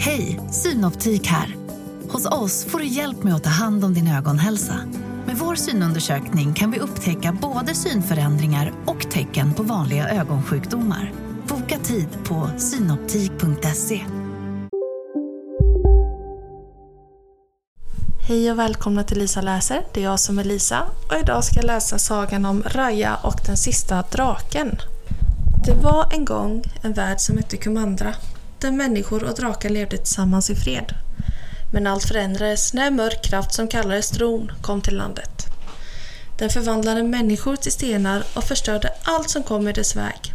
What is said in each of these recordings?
Hej, Synoptik här. Hos oss får du hjälp med att ta hand om din ögonhälsa. Med vår synundersökning kan vi upptäcka både synförändringar och tecken på vanliga ögonsjukdomar. Boka tid på synoptik.se. Hej och välkomna till Lisa läser. Det är jag som är Lisa och idag ska jag läsa sagan om Raja och den sista draken. Det var en gång en värld som hette Kumandra där människor och drakar levde tillsammans i fred. Men allt förändrades när mörk kraft som kallades Tron kom till landet. Den förvandlade människor till stenar och förstörde allt som kom i dess väg.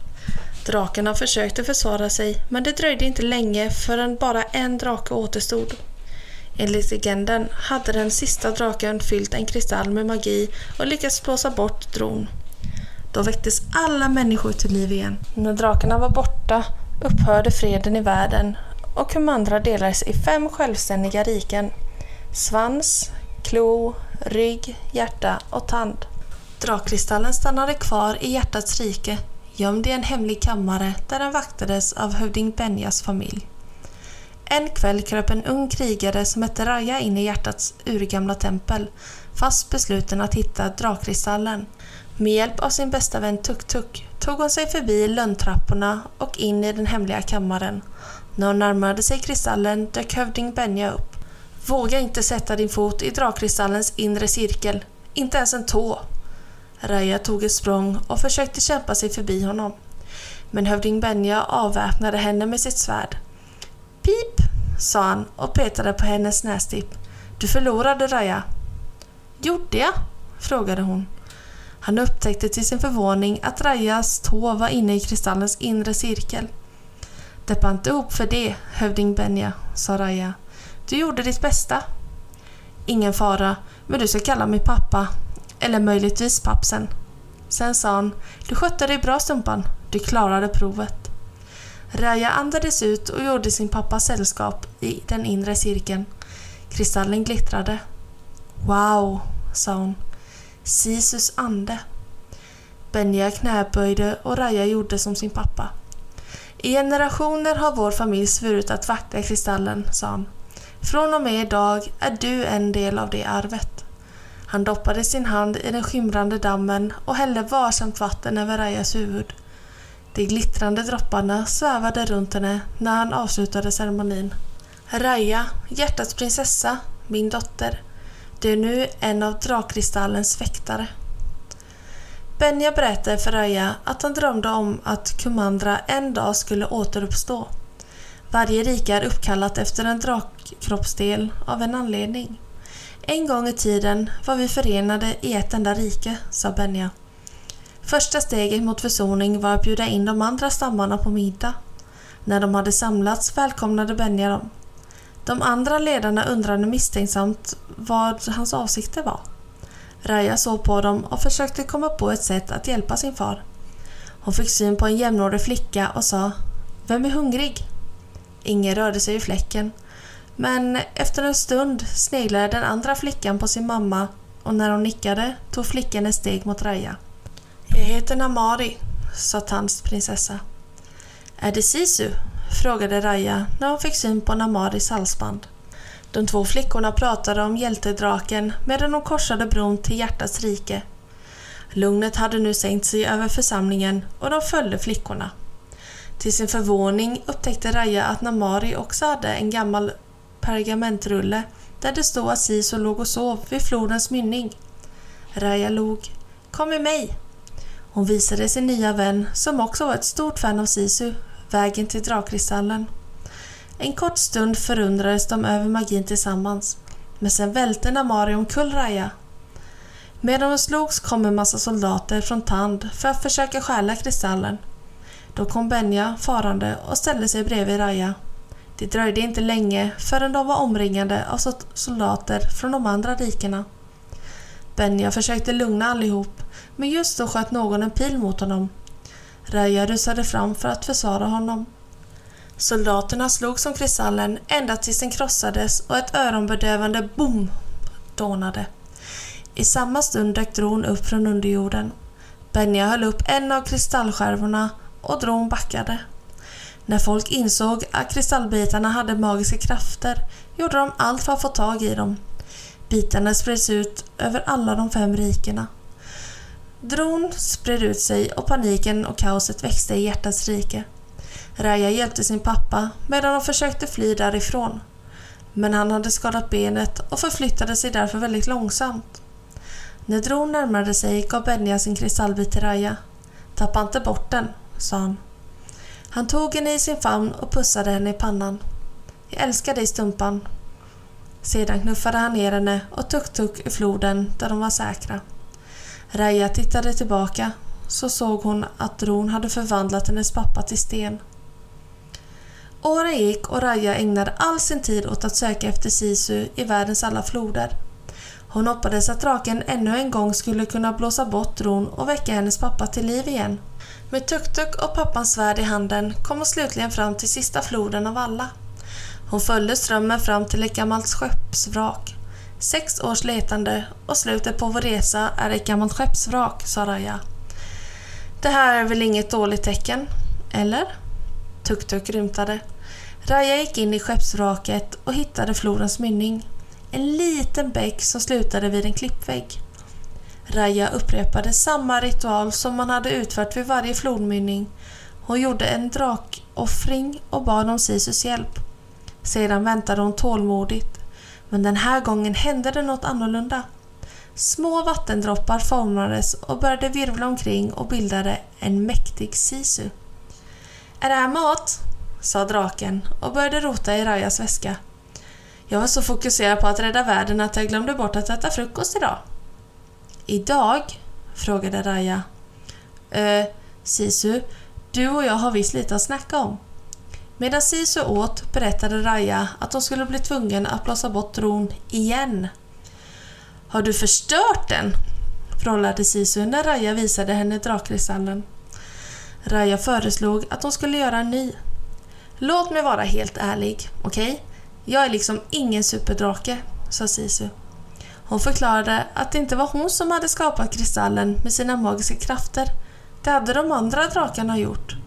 Drakarna försökte försvara sig men det dröjde inte länge förrän bara en drake återstod. Enligt legenden hade den sista draken fyllt en kristall med magi och lyckats blåsa bort Tron. Då väcktes alla människor till liv igen. När drakarna var borta upphörde freden i världen och Kumandra delades i fem självständiga riken. Svans, klo, rygg, hjärta och tand. Drakkristallen stannade kvar i hjärtats rike, gömd i en hemlig kammare där den vaktades av hövding Benjas familj. En kväll kröp en ung krigare som hette Raja in i hjärtats urgamla tempel, fast besluten att hitta drakkristallen. Med hjälp av sin bästa vän Tuk-Tuk tog hon sig förbi lönntrapporna och in i den hemliga kammaren. När hon närmade sig kristallen dök hövding Benja upp. Våga inte sätta din fot i drakkristallens inre cirkel, inte ens en tå. Raja tog ett språng och försökte kämpa sig förbi honom. Men hövding Benja avväpnade henne med sitt svärd. Pip, sa han och petade på hennes nästipp. Du förlorade Raja. Gjorde jag? frågade hon. Han upptäckte till sin förvåning att Rajas tå var inne i kristallens inre cirkel. Deppa inte ihop för det, hövding Benja, sa Raja. Du gjorde ditt bästa. Ingen fara, men du ska kalla mig pappa. Eller möjligtvis pappsen. Sen sa han, du skötte dig bra Stumpan. Du klarade provet. Raja andades ut och gjorde sin pappa sällskap i den inre cirkeln. Kristallen glittrade. Wow, sa hon. Sisus ande. Benja knäböjde och Raja gjorde som sin pappa. I generationer har vår familj svurit att vakta kristallen, sa han. Från och med idag är du en del av det arvet. Han doppade sin hand i den skimrande dammen och hällde varsamt vatten över Rajas huvud. De glittrande dropparna svävade runt henne när han avslutade ceremonin. Raja, hjärtats prinsessa, min dotter. Du är nu en av drakkristallens väktare. Benja berättade för Röja att han drömde om att Kumandra en dag skulle återuppstå. Varje rike är uppkallat efter en drakkroppsdel av en anledning. En gång i tiden var vi förenade i ett enda rike, sa Benja. Första steget mot försoning var att bjuda in de andra stammarna på middag. När de hade samlats välkomnade Benja dem. De andra ledarna undrade misstänksamt vad hans avsikter var. Raja såg på dem och försökte komma på ett sätt att hjälpa sin far. Hon fick syn på en jämnårig flicka och sa Vem är hungrig? Ingen rörde sig i fläcken. Men efter en stund sneglade den andra flickan på sin mamma och när hon nickade tog flickan ett steg mot Raja. Jag heter Namari, sa Tans prinsessa. Är det Sisu? Frågade Raja när hon fick syn på Namaris halsband. De två flickorna pratade om hjältedraken medan de korsade bron till hjärtats rike. Lugnet hade nu sänkt sig över församlingen och de följde flickorna. Till sin förvåning upptäckte Raja att Namari också hade en gammal pergamentrulle där det stod att Sisu låg och sov vid flodens mynning. Raja log. Kom med mig! Hon visade sin nya vän, som också var ett stort fan av Sisu, vägen till drakkristallen. En kort stund förundrades de över magin tillsammans, men sen välte Namari omkull Raja. Medan de slogs kom en massa soldater från Tand för att försöka stjäla kristallen. Då kom Benja farande och ställde sig bredvid Raja. Det dröjde inte länge förrän de var omringade av soldater från de andra rikena. Benja försökte lugna allihop, men just då sköt någon en pil mot honom. Raja rusade fram för att försvara honom. Soldaterna slog som kristallen ända tills den krossades och ett öronbedövande BOOM dånade. I samma stund dök dron upp från underjorden. Benja höll upp en av kristallskärvorna och dron backade. När folk insåg att kristallbitarna hade magiska krafter gjorde de allt för att få tag i dem. Bitarna spreds ut över alla de fem rikena. Dron spred ut sig och paniken och kaoset växte i hjärtats rike. Raja hjälpte sin pappa medan de försökte fly därifrån. Men han hade skadat benet och förflyttade sig därför väldigt långsamt. När Dron närmade sig gav Benja sin kristallbit till Raja. Tappa inte bort den, sa han. Han tog henne i sin famn och pussade henne i pannan. Jag älskar dig Stumpan. Sedan knuffade han ner henne och tuk-tuk i floden där de var säkra. Raja tittade tillbaka så såg hon att ron hade förvandlat hennes pappa till sten. Åren gick och Raja ägnade all sin tid åt att söka efter Sisu i världens alla floder. Hon hoppades att draken ännu en gång skulle kunna blåsa bort ron och väcka hennes pappa till liv igen. Med Tuk-Tuk och pappans svärd i handen kom hon slutligen fram till sista floden av alla. Hon följde strömmen fram till ett gammalt skeppsvrak. Sex års letande och slutet på vår resa är ett gammalt skeppsvrak, sa Raja. Det här är väl inget dåligt tecken, eller? Tuk-Tuk rymtade. Raja gick in i skeppsvraket och hittade flodens mynning. En liten bäck som slutade vid en klippvägg. Raja upprepade samma ritual som man hade utfört vid varje flodmynning. Hon gjorde en drakoffring och bad om Sisus hjälp. Sedan väntade hon tålmodigt. Men den här gången hände det något annorlunda. Små vattendroppar formades och började virvla omkring och bildade en mäktig sisu. Är det här mat? sa draken och började rota i Rajas väska. Jag var så fokuserad på att rädda världen att jag glömde bort att äta frukost idag. Idag? frågade Raja. Eh, Sisu, du och jag har visst lite att snacka om. Medan Sisu åt berättade Raja att hon skulle bli tvungen att blåsa bort tron igen. Har du förstört den? frågade Sisu när Raja visade henne drakkristallen. Raja föreslog att hon skulle göra en ny. Låt mig vara helt ärlig, okej? Okay? Jag är liksom ingen superdrake, sa Sisu. Hon förklarade att det inte var hon som hade skapat kristallen med sina magiska krafter. Det hade de andra drakarna gjort.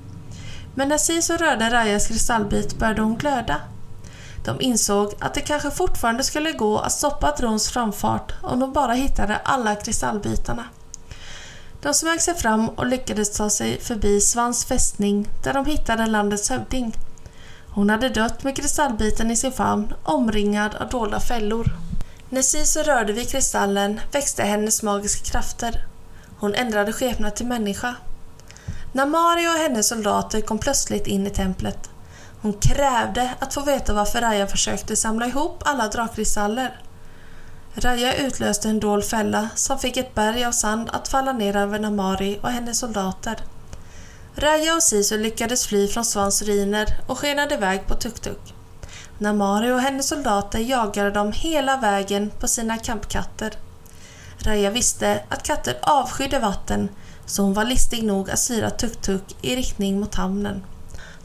Men när Sisu rörde Rajas kristallbit började hon glöda. De insåg att det kanske fortfarande skulle gå att stoppa Drons framfart om de bara hittade alla kristallbitarna. De smög sig fram och lyckades ta sig förbi Svans fästning där de hittade landets hövding. Hon hade dött med kristallbiten i sin famn, omringad av dolda fällor. När Sisu rörde vid kristallen växte hennes magiska krafter. Hon ändrade skepnad till människa. Namari och hennes soldater kom plötsligt in i templet. Hon krävde att få veta varför Raja försökte samla ihop alla drakkristaller. Raja utlöste en dold fälla som fick ett berg av sand att falla ner över Namari och hennes soldater. Raja och Sisu lyckades fly från Svans ruiner och skenade iväg på tuk-tuk. Namari och hennes soldater jagade dem hela vägen på sina kampkatter. Raja visste att katter avskydde vatten så hon var listig nog att styra tuk-tuk i riktning mot hamnen.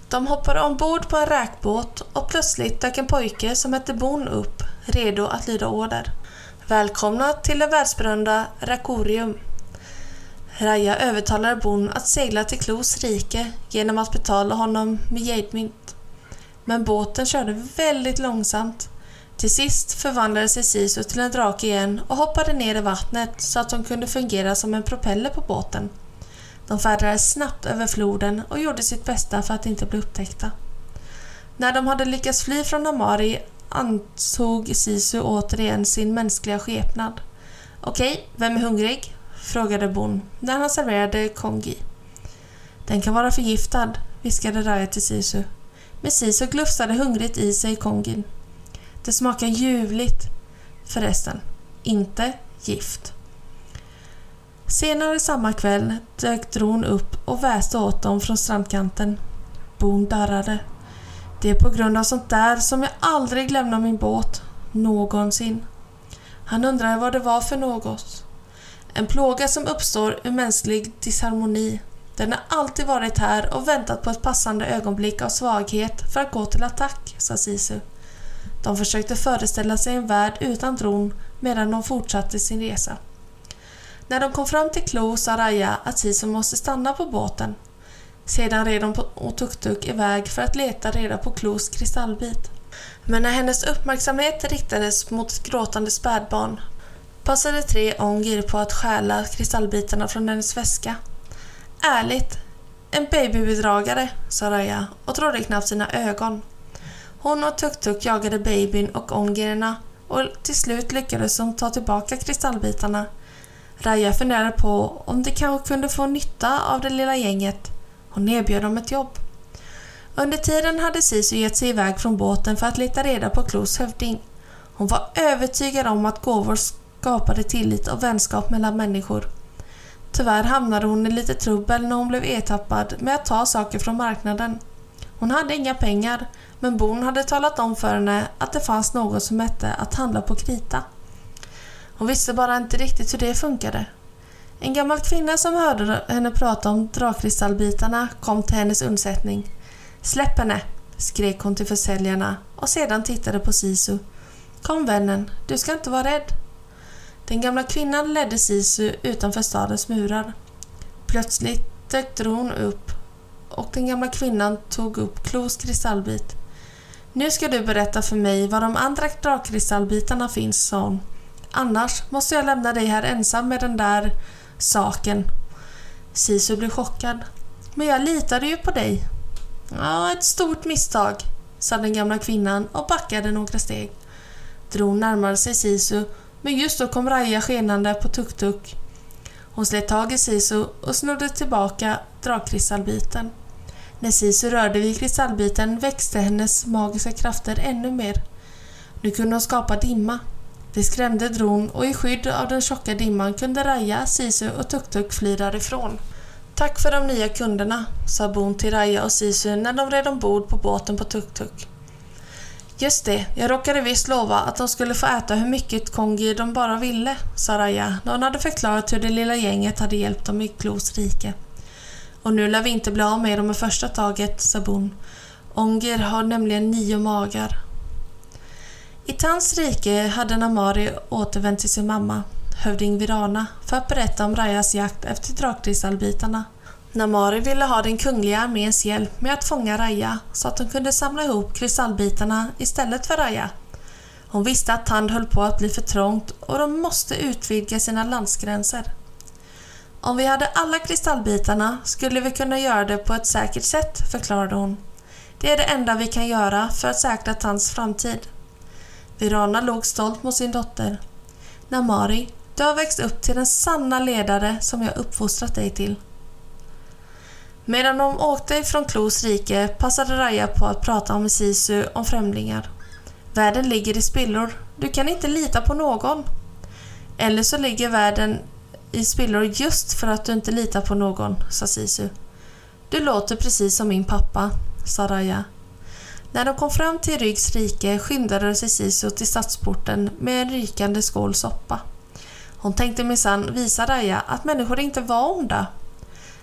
De hoppade ombord på en räkbåt och plötsligt dök en pojke som hette Bon upp, redo att lyda order. Välkomna till det världsberömda Rakorium. Raja övertalade Bon att segla till Klos rike genom att betala honom med jademynt. Men båten körde väldigt långsamt. Till sist förvandlade sig Sisu till en drake igen och hoppade ner i vattnet så att hon kunde fungera som en propeller på båten. De färdades snabbt över floden och gjorde sitt bästa för att inte bli upptäckta. När de hade lyckats fly från Amari antog Sisu återigen sin mänskliga skepnad. Okej, vem är hungrig? frågade Bon när han serverade kongi. Den kan vara förgiftad, viskade Raya till Sisu. Men Sisu glufsade hungrigt i sig kongin. Det smakar ljuvligt. Förresten, inte gift. Senare samma kväll dök Dron upp och väste åt dem från strandkanten. Bon darrade. Det är på grund av sånt där som jag aldrig lämnar min båt. Någonsin. Han undrade vad det var för något. En plåga som uppstår ur mänsklig disharmoni. Den har alltid varit här och väntat på ett passande ögonblick av svaghet för att gå till attack, sa Sisu. De försökte föreställa sig en värld utan Dron medan de fortsatte sin resa. När de kom fram till Klo sa Raja att Sisu måste stanna på båten. Sedan red hon och Tuk-Tuk iväg för att leta reda på Klos kristallbit. Men när hennes uppmärksamhet riktades mot ett gråtande spädbarn passade tre Ongir på att stjäla kristallbitarna från hennes väska. Ärligt, en babybedragare, sa Raja och trodde knappt sina ögon. Hon och Tuk-Tuk jagade babyn och ångerna och till slut lyckades de ta tillbaka kristallbitarna. Raja funderade på om de kanske kunde få nytta av det lilla gänget. Hon erbjöd dem ett jobb. Under tiden hade Sisu gett sig iväg från båten för att leta reda på Klos hövding. Hon var övertygad om att gåvor skapade tillit och vänskap mellan människor. Tyvärr hamnade hon i lite trubbel när hon blev ertappad med att ta saker från marknaden. Hon hade inga pengar, men Born hade talat om för henne att det fanns något som hette att handla på krita. Hon visste bara inte riktigt hur det funkade. En gammal kvinna som hörde henne prata om drakkristallbitarna kom till hennes undsättning. Släpp henne! skrek hon till försäljarna och sedan tittade på Sisu. Kom vännen, du ska inte vara rädd. Den gamla kvinnan ledde Sisu utanför stadens murar. Plötsligt dök hon upp och den gamla kvinnan tog upp Klos kristallbit. Nu ska du berätta för mig var de andra drakkristallbitarna finns, sa hon. Annars måste jag lämna dig här ensam med den där saken. Sisu blev chockad. Men jag litade ju på dig. Ja, ett stort misstag, sa den gamla kvinnan och backade några steg. Dron närmade sig Sisu, men just då kom Raja skenande på tuk-tuk. Hon slet tag i Sisu och snodde tillbaka drakkristallbiten. När Sisu rörde vid kristallbiten växte hennes magiska krafter ännu mer. Nu kunde hon skapa dimma. Det skrämde Dron och i skydd av den tjocka dimman kunde Raja, Sisu och Tuk-Tuk fly därifrån. Tack för de nya kunderna, sa Bon till Raja och Sisu när de red ombord på båten på Tuk-Tuk. Just det, jag råkade visst lova att de skulle få äta hur mycket kongi de bara ville, sa Raja när hon hade förklarat hur det lilla gänget hade hjälpt dem i Klos rike. Och nu lär vi inte bli av med dem i första taget, sa Bon. Onger har nämligen nio magar. I Tans rike hade Namari återvänt till sin mamma, hövding Virana, för att berätta om Rajas jakt efter drakkristallbitarna. Namari ville ha den kungliga arméns hjälp med att fånga Raja så att de kunde samla ihop kristallbitarna istället för Raja. Hon visste att Tand höll på att bli för trångt och de måste utvidga sina landsgränser. Om vi hade alla kristallbitarna skulle vi kunna göra det på ett säkert sätt, förklarade hon. Det är det enda vi kan göra för att säkra Tans framtid. Virana låg stolt mot sin dotter. Namari, du har växt upp till den sanna ledare som jag uppfostrat dig till. Medan de åkte ifrån Klos rike passade Raja på att prata med Sisu om främlingar. Världen ligger i spillror. Du kan inte lita på någon. Eller så ligger världen i spillror just för att du inte litar på någon, sa Sisu. Du låter precis som min pappa, sa Raja. När de kom fram till Ryggs rike skyndade sig Sisu till stadsporten med en rykande skål soppa. Hon tänkte minsann visa Raja att människor inte var onda.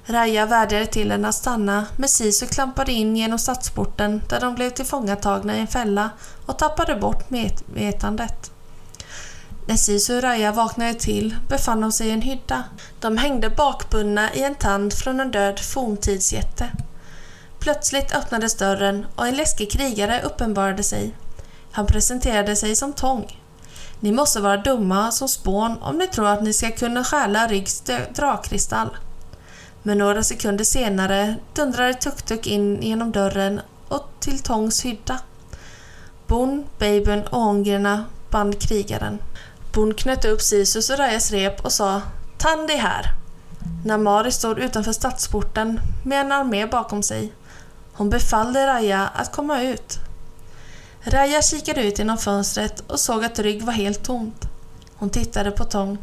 Raja vädjade till henne att stanna, men Sisu klampade in genom stadsporten där de blev tillfångatagna i en fälla och tappade bort medvetandet. När Sisu och Raja vaknade till befann de sig i en hydda. De hängde bakbundna i en tand från en död forntidsjätte. Plötsligt öppnades dörren och en läskig krigare uppenbarade sig. Han presenterade sig som Tång. Ni måste vara dumma som spån om ni tror att ni ska kunna stjäla Ryggs drakkristall. Men några sekunder senare dundrade Tuk-Tuk in genom dörren och till Tångs hydda. Bon, babyn och Ångrena band krigaren. Bon knöt upp Sisus och Rajas rep och sa Tandi här. när Mari stod utanför stadsporten med en armé bakom sig. Hon befallde Raja att komma ut. Raja kikade ut genom fönstret och såg att rygg var helt tomt. Hon tittade på Tång.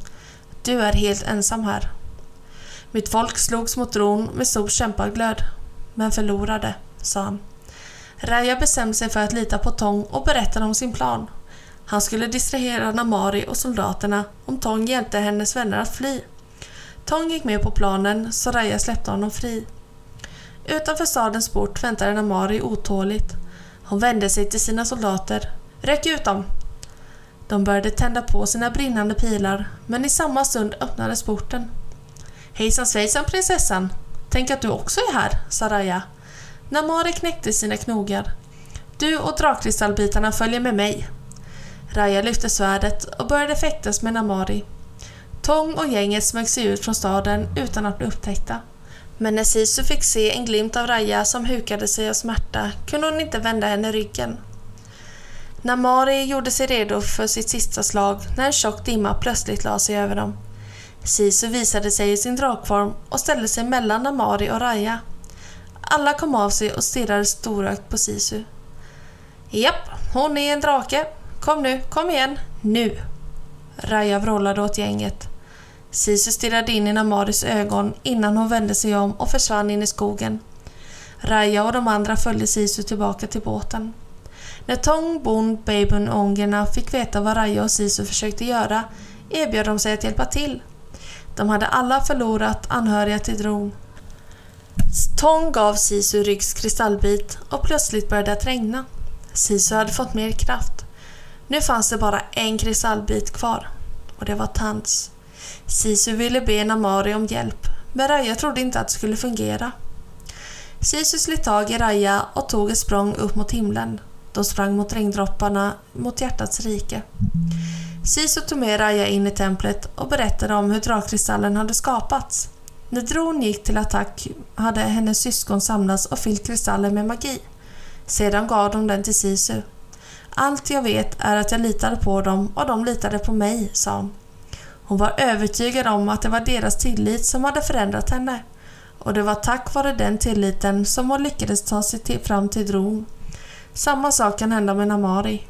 Du är helt ensam här. Mitt folk slogs mot Ron med stor kämpaglöd, men förlorade, sa han. Raja bestämde sig för att lita på Tång och berättade om sin plan. Han skulle distrahera Namari och soldaterna om Tong hjälpte hennes vänner att fly. Tong gick med på planen så släppte honom fri. Utanför stadens port väntade Namari otåligt. Hon vände sig till sina soldater. Räck ut dem! De började tända på sina brinnande pilar, men i samma stund öppnades porten. Hejsan svejsan prinsessan! Tänk att du också är här, sa Raya. Namari knäckte sina knogar. Du och drakkristallbitarna följer med mig. Raja lyfte svärdet och började fäktas med Namari. Tång och gänget smög sig ut från staden utan att bli upptäckta. Men när Sisu fick se en glimt av Raja som hukade sig av smärta kunde hon inte vända henne ryggen. Namari gjorde sig redo för sitt sista slag när en tjock dimma plötsligt la sig över dem. Sisu visade sig i sin drakform och ställde sig mellan Namari och Raja. Alla kom av sig och stirrade storögt på Sisu. Japp, hon är en drake. Kom nu, kom igen, nu! Raja vrålade åt gänget. Sisu stirrade in i Namaris ögon innan hon vände sig om och försvann in i skogen. Raja och de andra följde Sisu tillbaka till båten. När Tong, Bon, Babyn och Ongerna fick veta vad Raja och Sisu försökte göra erbjöd de sig att hjälpa till. De hade alla förlorat anhöriga till Dron. Tong gav Sisu Ryggs kristallbit och plötsligt började det regna. Sisu hade fått mer kraft. Nu fanns det bara en kristallbit kvar och det var Tants. Sisu ville be Namari om hjälp, men Raja trodde inte att det skulle fungera. Sisu slet tag i Raja och tog ett språng upp mot himlen. De sprang mot regndropparna mot hjärtats rike. Sisu tog med Raja in i templet och berättade om hur drakkristallen hade skapats. När Dron gick till attack hade hennes syskon samlats och fyllt kristallen med magi. Sedan gav de den till Sisu. Allt jag vet är att jag litade på dem och de litade på mig, sa hon. Hon var övertygad om att det var deras tillit som hade förändrat henne. Och det var tack vare den tilliten som hon lyckades ta sig till, fram till Rom. Samma sak kan hända med Namari.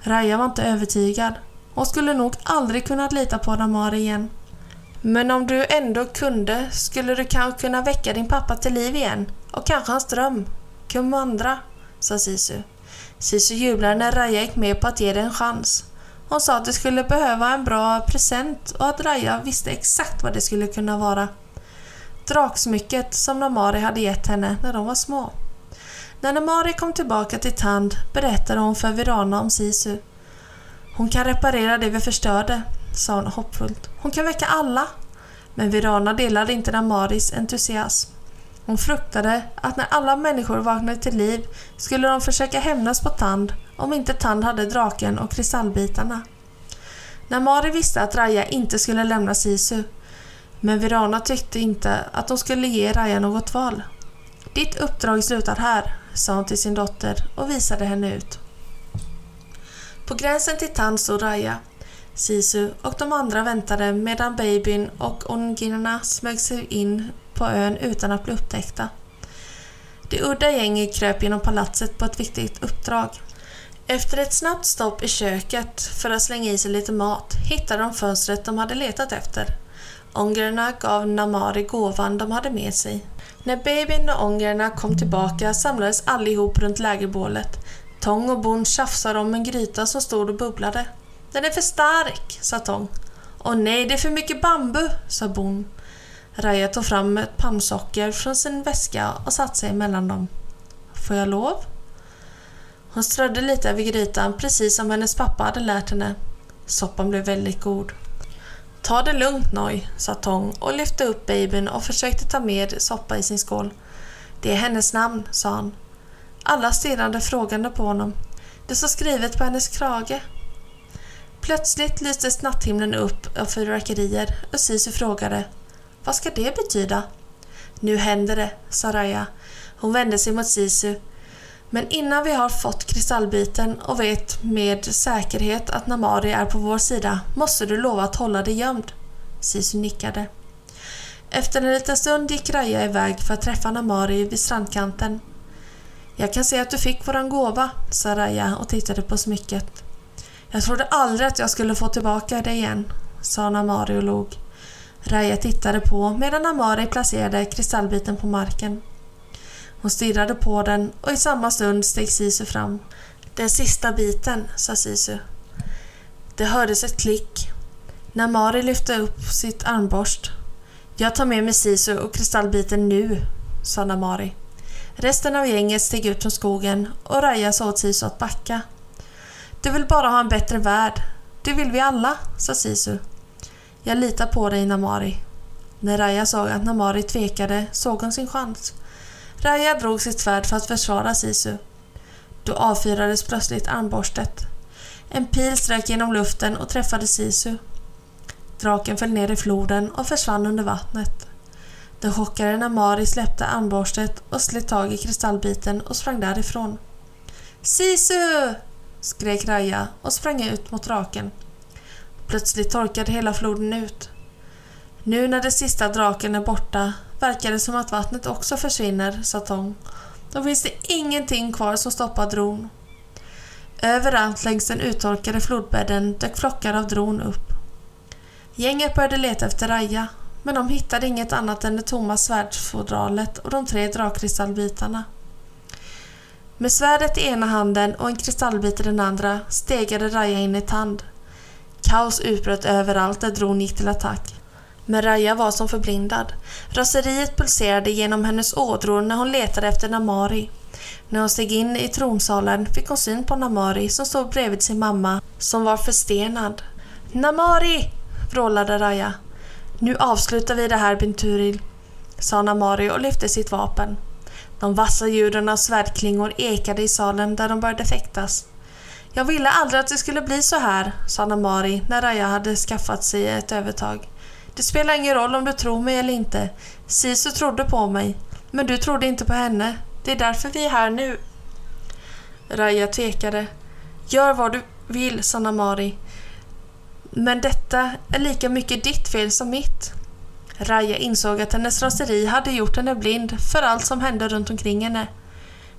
Raja var inte övertygad. Hon skulle nog aldrig kunnat lita på Namari igen. Men om du ändå kunde skulle du kanske kunna väcka din pappa till liv igen och kanske hans dröm. Kumandra, sa Sisu. Sisu jublade när Raja gick med på att ge det en chans. Hon sa att det skulle behöva en bra present och att Raja visste exakt vad det skulle kunna vara. Draksmycket som Namari hade gett henne när de var små. När Namari kom tillbaka till Tand berättade hon för Virana om Sisu. Hon kan reparera det vi förstörde, sa hon hoppfullt. Hon kan väcka alla. Men Virana delade inte Namaris entusiasm. Hon fruktade att när alla människor vaknade till liv skulle de försöka hämnas på Tand om inte Tand hade draken och kristallbitarna. Namari visste att Raja inte skulle lämna Sisu, men Virana tyckte inte att de skulle ge Raja något val. Ditt uppdrag slutar här, sa hon till sin dotter och visade henne ut. På gränsen till Tand stod Raja. Sisu och de andra väntade medan babyn och ongirna smög sig in på ön utan att bli upptäckta. Det udda gänget kröp genom palatset på ett viktigt uppdrag. Efter ett snabbt stopp i köket för att slänga i sig lite mat hittade de fönstret de hade letat efter. Ångrarna gav Namari gåvan de hade med sig. När babyn och ångrarna kom tillbaka samlades allihop runt lägerbålet. Tång och Bon tjafsade om en gryta som stod och bubblade. Den är för stark, sa Tång. Åh nej, det är för mycket bambu, sa Bon. Raja tog fram ett pannsocker från sin väska och satte sig mellan dem. Får jag lov? Hon strödde lite över grytan precis som hennes pappa hade lärt henne. Soppan blev väldigt god. Ta det lugnt Noj, sa Tong och lyfte upp babyn och försökte ta med soppa i sin skål. Det är hennes namn, sa han. Alla stirrade frågande på honom. Det står skrivet på hennes krage. Plötsligt lystes natthimlen upp av fyrverkerier och Sisu frågade vad ska det betyda? Nu händer det, sa Raja. Hon vände sig mot Sisu. Men innan vi har fått kristallbiten och vet med säkerhet att Namari är på vår sida måste du lova att hålla dig gömd. Sisu nickade. Efter en liten stund gick Raja iväg för att träffa Namari vid strandkanten. Jag kan se att du fick våran gåva, sa Raja och tittade på smycket. Jag trodde aldrig att jag skulle få tillbaka det igen, sa Namari och log. Raja tittade på medan Amari placerade kristallbiten på marken. Hon stirrade på den och i samma stund steg Sisu fram. Den sista biten, sa Sisu. Det hördes ett klick. Namari lyfte upp sitt armborst. Jag tar med mig Sisu och kristallbiten nu, sa Namari. Resten av gänget steg ut från skogen och Raja sa åt Sisu att backa. Du vill bara ha en bättre värld. Det vill vi alla, sa Sisu. Jag litar på dig, Namari. När Raja såg att Namari tvekade såg hon sin chans. Raja drog sitt svärd för att försvara Sisu. Då avfyrades plötsligt armborstet. En pil strök genom luften och träffade Sisu. Draken föll ner i floden och försvann under vattnet. Den chockade Namari, släppte armborstet och slet tag i kristallbiten och sprang därifrån. Sisu! skrek Raja och sprang ut mot draken. Plötsligt torkade hela floden ut. Nu när den sista draken är borta verkar det som att vattnet också försvinner, sa Tong. Då finns det ingenting kvar som stoppar dron. Överallt längs den uttorkade flodbädden dök flockar av dron upp. Gänget började leta efter Raja, men de hittade inget annat än det tomma svärdsfodralet och de tre drakkristallbitarna. Med svärdet i ena handen och en kristallbit i den andra stegade Raja in i Tand. Kaos utbröt överallt där dron gick till attack. Men Raja var som förblindad. Raseriet pulserade genom hennes ådror när hon letade efter Namari. När hon steg in i tronsalen fick hon syn på Namari som stod bredvid sin mamma, som var förstenad. Namari! vrålade Raja. Nu avslutar vi det här Binturil, sa Namari och lyfte sitt vapen. De vassa ljuden av svärdklingor ekade i salen där de började fäktas. Jag ville aldrig att det skulle bli så här, sa Mari när Raja hade skaffat sig ett övertag. Det spelar ingen roll om du tror mig eller inte. Sisu trodde på mig, men du trodde inte på henne. Det är därför vi är här nu. Raja tvekade. Gör vad du vill, sa Namari. Men detta är lika mycket ditt fel som mitt. Raja insåg att hennes raseri hade gjort henne blind för allt som hände runt omkring henne.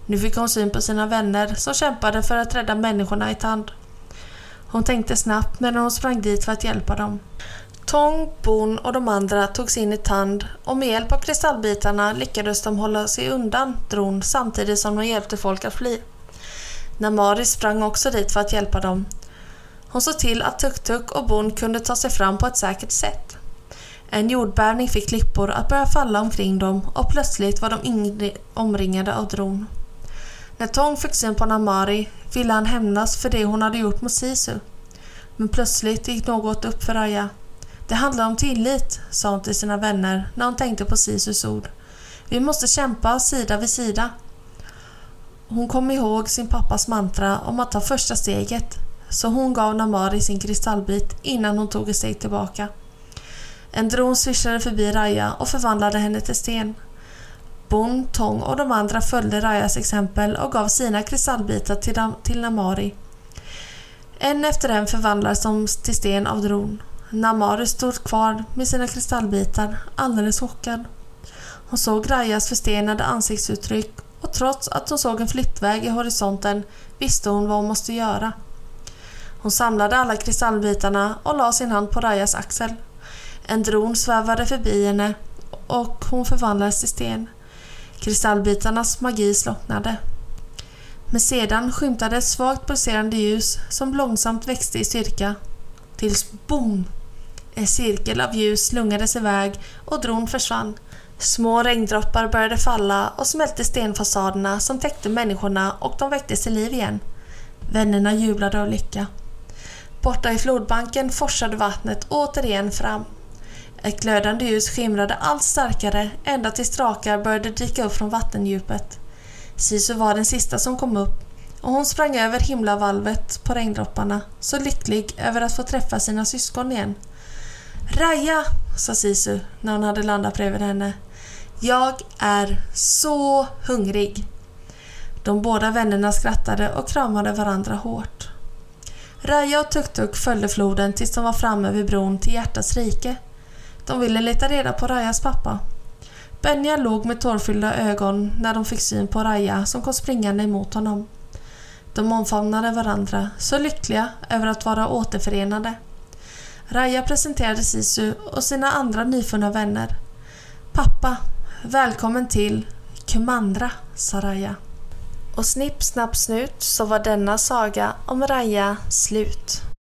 Nu fick hon syn på sina vänner som kämpade för att rädda människorna i Tand. Hon tänkte snabbt medan hon sprang dit för att hjälpa dem. Tong, Bon och de andra tog sig in i Tand och med hjälp av kristallbitarna lyckades de hålla sig undan Dron samtidigt som de hjälpte folk att fly. Namari sprang också dit för att hjälpa dem. Hon såg till att Tuk-Tuk och Bon kunde ta sig fram på ett säkert sätt. En jordbävning fick klippor att börja falla omkring dem och plötsligt var de omringade av Dron. När Tong fick syn på Namari ville han hämnas för det hon hade gjort mot Sisu. Men plötsligt gick något upp för Aya. Det handlar om tillit, sa hon till sina vänner när hon tänkte på Sisus ord. Vi måste kämpa sida vid sida. Hon kom ihåg sin pappas mantra om att ta första steget, så hon gav Namari sin kristallbit innan hon tog ett steg tillbaka. En dron svischade förbi Raja och förvandlade henne till sten. Bon, Tong och de andra följde Rajas exempel och gav sina kristallbitar till, till Namari. En efter en förvandlades de till sten av dron. Namari stod kvar med sina kristallbitar, alldeles chockad. Hon såg Rajas förstenade ansiktsuttryck och trots att hon såg en flyttväg i horisonten visste hon vad hon måste göra. Hon samlade alla kristallbitarna och la sin hand på Rajas axel. En dron svävade förbi henne och hon förvandlades till sten. Kristallbitarnas magi slocknade. Men sedan skymtade ett svagt pulserande ljus som långsamt växte i styrka. Tills BOOM! En cirkel av ljus slungades iväg och dron försvann. Små regndroppar började falla och smälte stenfasaderna som täckte människorna och de väcktes till liv igen. Vännerna jublade av lycka. Borta i flodbanken forsade vattnet återigen fram. Ett glödande ljus skimrade allt starkare ända tills drakar började dyka upp från vattendjupet. Sisu var den sista som kom upp och hon sprang över himlavalvet på regndropparna, så lycklig över att få träffa sina syskon igen. Raja, sa Sisu när hon hade landat bredvid henne. Jag är så hungrig. De båda vännerna skrattade och kramade varandra hårt. Raja och Tuk-Tuk följde floden tills de var framme vid bron till Hjärtats rike. De ville leta reda på Rajas pappa. Benja låg med tårfyllda ögon när de fick syn på Raja som kom springande emot honom. De omfamnade varandra, så lyckliga över att vara återförenade. Raja presenterade Sisu och sina andra nyfunna vänner. Pappa, välkommen till Kumandra, sa Raja. Och snipp, snapp, snut så var denna saga om Raja slut.